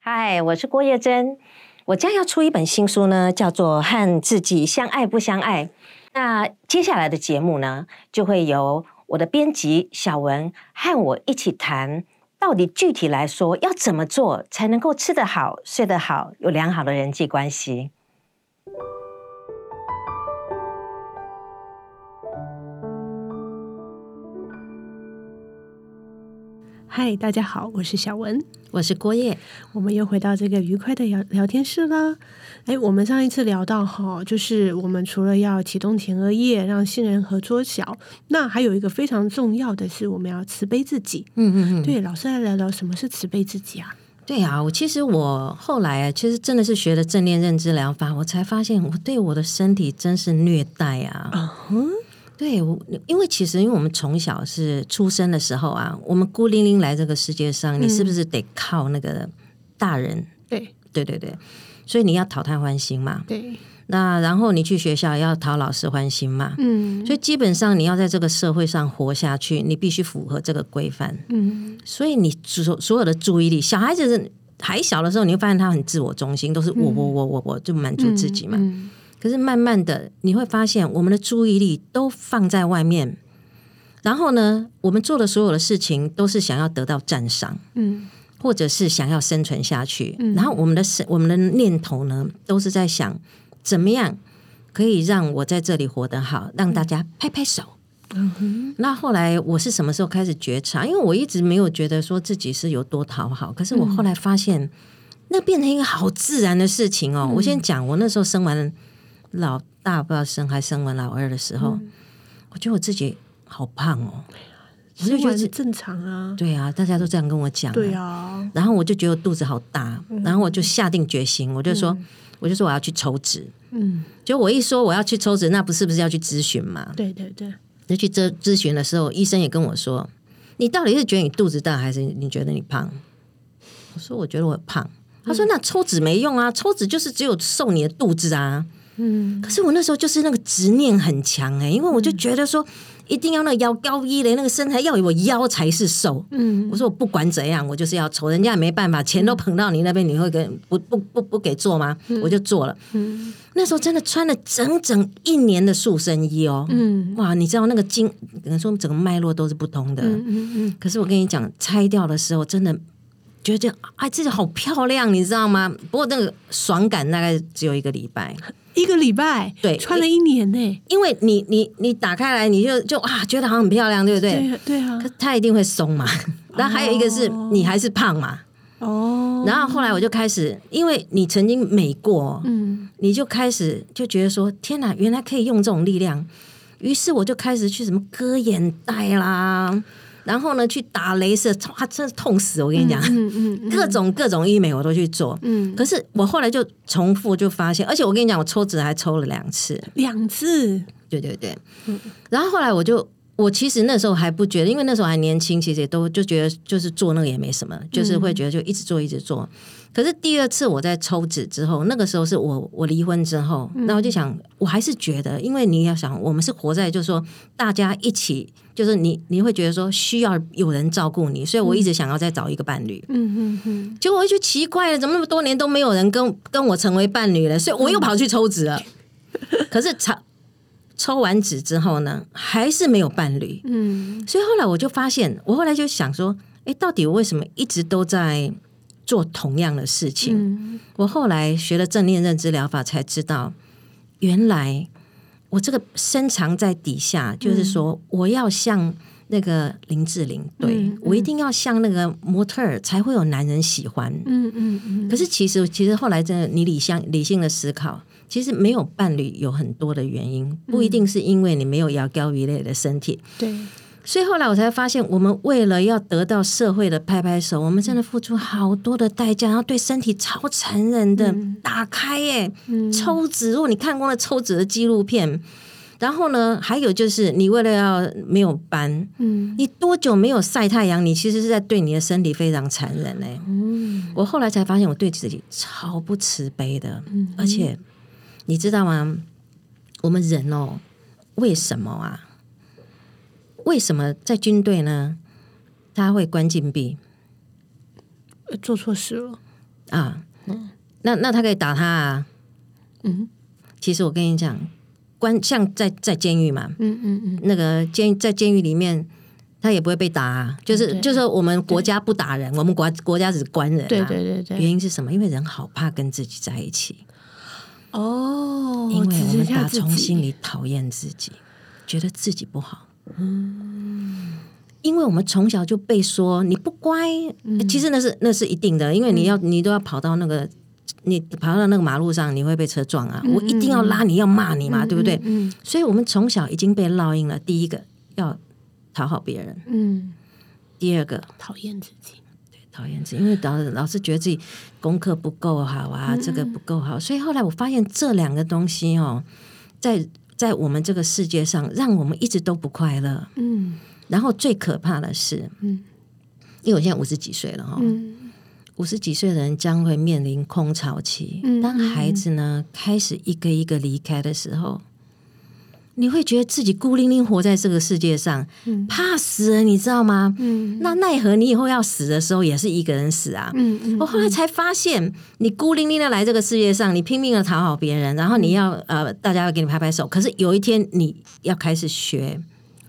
嗨，我是郭叶珍，我将要出一本新书呢，叫做《和自己相爱不相爱》。那接下来的节目呢，就会由我的编辑小文和我一起谈，到底具体来说要怎么做才能够吃得好、睡得好，有良好的人际关系。嗨，大家好，我是小文，我是郭叶，我们又回到这个愉快的聊聊天室啦。哎，我们上一次聊到哈，就是我们除了要启动前额叶，让杏仁核缩小，那还有一个非常重要的是，我们要慈悲自己。嗯嗯嗯，对，老师来聊聊什么是慈悲自己啊？对啊，我其实我后来其实真的是学了正念认知疗法，我才发现我对我的身体真是虐待啊。嗯。对，我因为其实因为我们从小是出生的时候啊，我们孤零零来这个世界上，你是不是得靠那个大人？对，对对对，所以你要讨他欢心嘛。对，那然后你去学校要讨老师欢心嘛。嗯，所以基本上你要在这个社会上活下去，你必须符合这个规范。嗯，所以你所所有的注意力，小孩子还小的时候，你会发现他很自我中心，都是我我我我我就满足自己嘛。可是慢慢的，你会发现我们的注意力都放在外面，然后呢，我们做的所有的事情都是想要得到赞赏，嗯，或者是想要生存下去，然后我们的我们的念头呢，都是在想怎么样可以让我在这里活得好，让大家拍拍手。嗯哼。那后来我是什么时候开始觉察？因为我一直没有觉得说自己是有多讨好，可是我后来发现，那变成一个好自然的事情哦。我先讲，我那时候生完。老大不知道生还生完老二的时候，我觉得我自己好胖哦，我就觉得正常啊，对啊，大家都这样跟我讲，对啊，然后我就觉得肚子好大，然后我就下定决心，我就说，我就说我要去抽脂，嗯，就我一说我要去抽脂，那不是不是要去咨询嘛？对对对，就去咨咨询的时候，医生也跟我说，你到底是觉得你肚子大，还是你觉得你胖？我说我觉得我胖，他说那抽脂没用啊，抽脂就是只有瘦你的肚子啊。嗯，可是我那时候就是那个执念很强哎，因为我就觉得说一定要那个腰高一的，那个身材要有腰才是瘦。嗯，我说我不管怎样，我就是要丑，人家也没办法，钱都捧到你那边，你会跟不不不不给做吗？我就做了。嗯，那时候真的穿了整整一年的塑身衣哦。嗯，哇，你知道那个筋，可能说整个脉络都是不通的。嗯嗯嗯。可是我跟你讲，拆掉的时候真的觉得哎，自己好漂亮，你知道吗？不过那个爽感大概只有一个礼拜。一个礼拜，对，穿了一年呢。因为你，你，你打开来，你就就啊，觉得好像很漂亮，对不对？对啊。可它一定会松嘛。然后还有一个是你还是胖嘛。哦。然后后来我就开始，因为你曾经美过，嗯，你就开始就觉得说，天哪，原来可以用这种力量。于是我就开始去什么割眼袋啦。然后呢，去打镭射，哇，真是痛死！我跟你讲，各种各种医美我都去做。嗯，可是我后来就重复就发现，而且我跟你讲，我抽脂还抽了两次，两次，对对对。嗯，然后后来我就，我其实那时候还不觉得，因为那时候还年轻，其实也都就觉得就是做那个也没什么，就是会觉得就一直做一直做。可是第二次我在抽脂之后，那个时候是我我离婚之后，那我就想，我还是觉得，因为你要想，我们是活在就是说大家一起。就是你，你会觉得说需要有人照顾你，所以我一直想要再找一个伴侣。嗯嗯嗯。结果我就奇怪了，怎么那么多年都没有人跟跟我成为伴侣了？所以我又跑去抽脂了。可是抽抽完脂之后呢，还是没有伴侣。嗯。所以后来我就发现，我后来就想说，哎，到底我为什么一直都在做同样的事情？我后来学了正念认知疗法，才知道原来。我这个深藏在底下，就是说，我要像那个林志玲，对我一定要像那个模特儿，才会有男人喜欢。嗯嗯嗯。可是其实，其实后来真的，你理性理性的思考，其实没有伴侣有很多的原因，不一定是因为你没有摇高一类的身体。对。所以后来我才发现，我们为了要得到社会的拍拍手，我们真的付出好多的代价，然后对身体超残忍的打开耶，抽脂。如果你看过了抽脂的纪录片，然后呢，还有就是你为了要没有斑，嗯，你多久没有晒太阳，你其实是在对你的身体非常残忍嘞。嗯，我后来才发现，我对自己超不慈悲的，而且你知道吗？我们人哦，为什么啊？为什么在军队呢？他会关禁闭呃做错事了，啊？那那他可以打他啊？嗯其实我跟你讲，关像在在监狱嘛，嗯嗯嗯，那个监在监狱里面，他也不会被打啊。就是就是我们国家不打人，我们国国家只关人、啊。对对对对，原因是什么？因为人好怕跟自己在一起，哦，因为我们打从心里讨厌自己，觉得自己不好。嗯因为我们从小就被说你不乖，其实那是那是一定的，因为你要、你都要跑到那个。你跑到那个马路上，你会被车撞啊！我一定要拉你，要骂你嘛，对不对？嗯所以我们从小已经被烙印了。第一个要讨好别人，嗯，第二个讨厌自己，对讨厌自己，因为老老是觉得自己功课不够好啊，这个不够好，所以后来我发现这两个东西哦，在在我们这个世界上，让我们一直都不快乐。嗯然后最可怕的是，嗯因为我现在五十几岁了哈、嗯五十几岁的人将会面临空巢期。嗯当孩子呢开始一个一个离开的时候，你会觉得自己孤零零活在这个世界上，嗯怕死了，你知道吗？嗯那奈何你以后要死的时候，也是一个人死啊。嗯嗯我后来才发现，你孤零零的来这个世界上，你拼命的讨好别人，然后你要呃，大家要给你拍拍手。可是有一天你要开始学，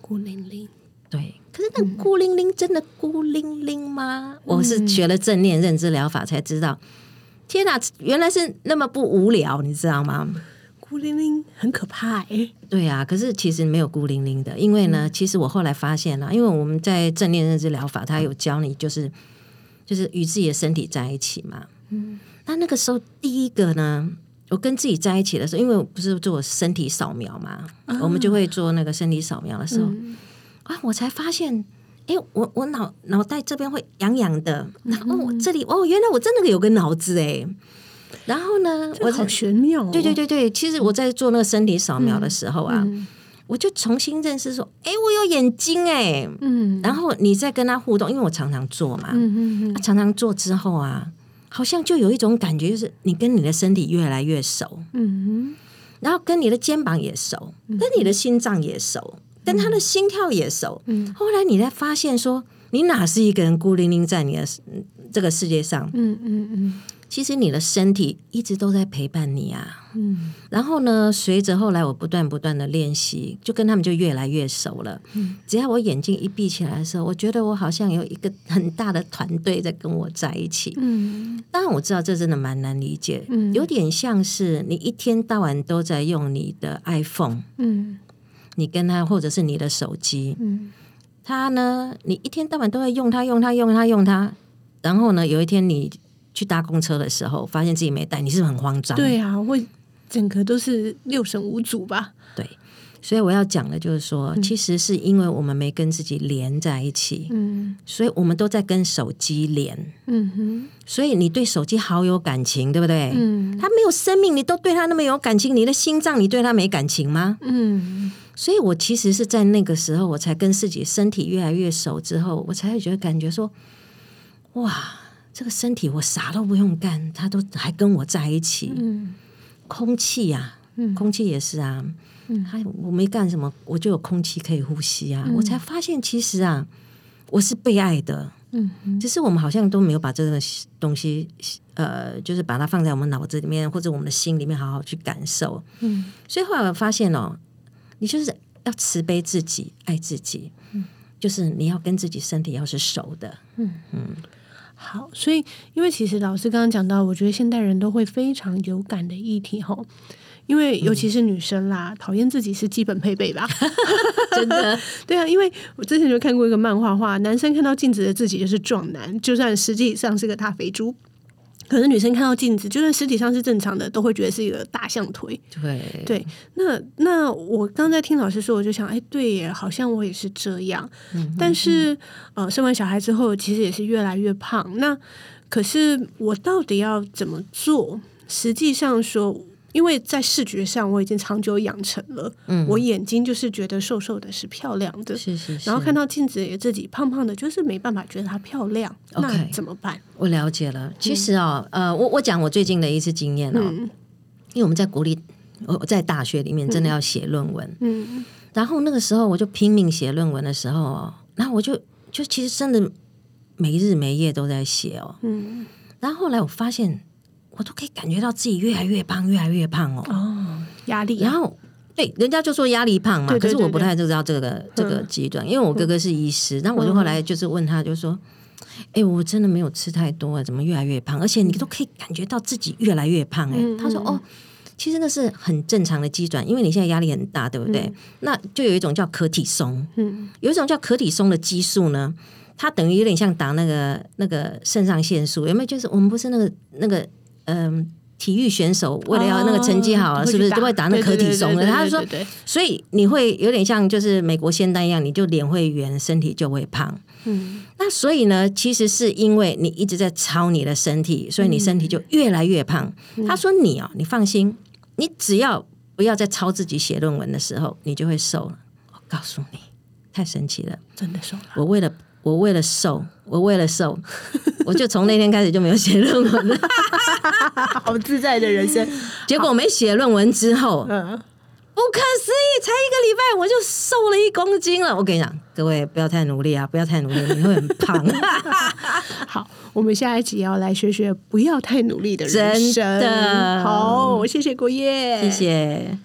孤零零，对。可是那孤零零真的孤零零吗？我是学了正念认知疗法才知道，天哪，原来是那么不无聊，你知道吗？孤零零很可怕哎，对啊，可是其实没有孤零零的，因为呢，其实我后来发现了，因为我们在正念认知疗法，它有教你就是就是与自己的身体在一起嘛。嗯，那那个时候第一个呢，我跟自己在一起的时候，因为我不是做身体扫描嘛，我们就会做那个身体扫描的时候，啊，我才发现。哎，我我脑脑袋这边会痒痒的，然后我这里哦，原来我真的有个脑子哎，然后呢，我好玄妙哦，对对对对，其实我在做那个身体扫描的时候啊，嗯。我就重新认识说，哎，我有眼睛哎，嗯。然后你在跟他互动，因为我常常做嘛，嗯嗯啊常常做之后啊，好像就有一种感觉，就是你跟你的身体越来越熟，嗯哼。然后跟你的肩膀也熟，跟你的心脏也熟，跟他的心跳也熟。嗯后来你才发现说，你哪是一个人孤零零在你的这个世界上？嗯嗯嗯其实你的身体一直都在陪伴你啊。嗯然后呢，随着后来我不断不断的练习，就跟他们就越来越熟了。嗯只要我眼睛一闭起来的时候，我觉得我好像有一个很大的团队在跟我在一起。嗯当然我知道这真的蛮难理解，嗯有点像是你一天到晚都在用你的 iPhone，嗯你跟他或者是你的手机，嗯他呢，你一天到晚都在用它，用它，用它，用它，然后呢，有一天你去搭公车的时候，发现自己没带，你是不是很慌张？对啊，会整个都是六神无主吧？对，所以我要讲的就是说，其实是因为我们没跟自己连在一起，嗯所以我们都在跟手机连。嗯哼所以你对手机好有感情，对不对？嗯他没有生命，你都对他那么有感情，你的心脏你对他没感情吗？嗯所以我其实是在那个时候，我才跟自己身体越来越熟之后，我才会觉得感觉说，哇，这个身体我啥都不用干，它都还跟我在一起。嗯。空气呀、嗯。空气也是啊，嗯。他我没干什么，我就有空气可以呼吸啊，我才发现其实啊，我是被爱的，嗯只是我们好像都没有把这个东西，呃，就是把它放在我们脑子里面或者我们的心里面好好去感受。嗯。所以后来我发现哦，你就是要慈悲自己，爱自己，嗯就是你要跟自己身体要是熟的，嗯嗯好，所以因为其实老师刚刚讲到，我觉得现代人都会非常有感的议题吼。因为尤其是女生啦，讨厌自己是基本配备吧？真的，对啊，因为我之前就看过一个漫画画，男生看到镜子的自己就是壮男，就算实际上是个大肥猪。可是女生看到镜子，就算实体上是正常的，都会觉得是一个大象腿。对对，那那我刚在听老师说，我就想，哎，对耶，好像我也是这样。但是呃，生完小孩之后，其实也是越来越胖。那可是我到底要怎么做？实际上说。因为在视觉上我已经长久养成了，嗯我眼睛就是觉得瘦瘦的是漂亮的，是是是。然后看到镜子也自己胖胖的，就是没办法觉得她漂亮。那怎么办？我了解了。其实哦，呃，我我讲我最近的一次经验哦，嗯因为我们在国立，我我在大学里面真的要写论文，嗯然后那个时候我就拼命写论文的时候哦，然后我就就其实真的没日没夜都在写哦。嗯，然后后来我发现，我都可以感觉到自己越来越胖，越来越胖哦。哦，压力啊，然后对，人家就说压力胖嘛，对对可是我不太知道这个这个阶段，因为我哥哥是医师，然后我就后来就是问他，就说。哎、我真的没有吃太多啊，怎么越来越胖？而且你都可以感觉到自己越来越胖、哎、嗯他说：“哦，其实那是很正常的机转，因为你现在压力很大，对不对？那就有一种叫可体松，嗯有一种叫可体松的激素呢，它等于有点像打那个那个肾上腺素，有没有？就是我们不是那个那个嗯、体育选手为了要那个成绩好了，哦是不是都会打那可体松的？他说所以你会有点像就是美国仙丹一样，你就脸会圆，身体就会胖。嗯那所以呢，其实是因为你一直在操你的身体，所以你身体就越来越胖。他说你哦，你放心，你只要不要再抄自己写论文的时候，你就会瘦了。我告诉你，太神奇了！真的瘦了，我为了我为了瘦，我为了瘦，我就从那天开始就没有写论文了。好自在的人生，结果没写论文之后，嗯，不可思议，才一个礼拜我就瘦了一公斤了。我跟你讲，各位不要太努力啊，不要太努力，你会很胖。好，我们下一集要来学学不要太努力的人真生。的好，谢谢国叶，谢谢。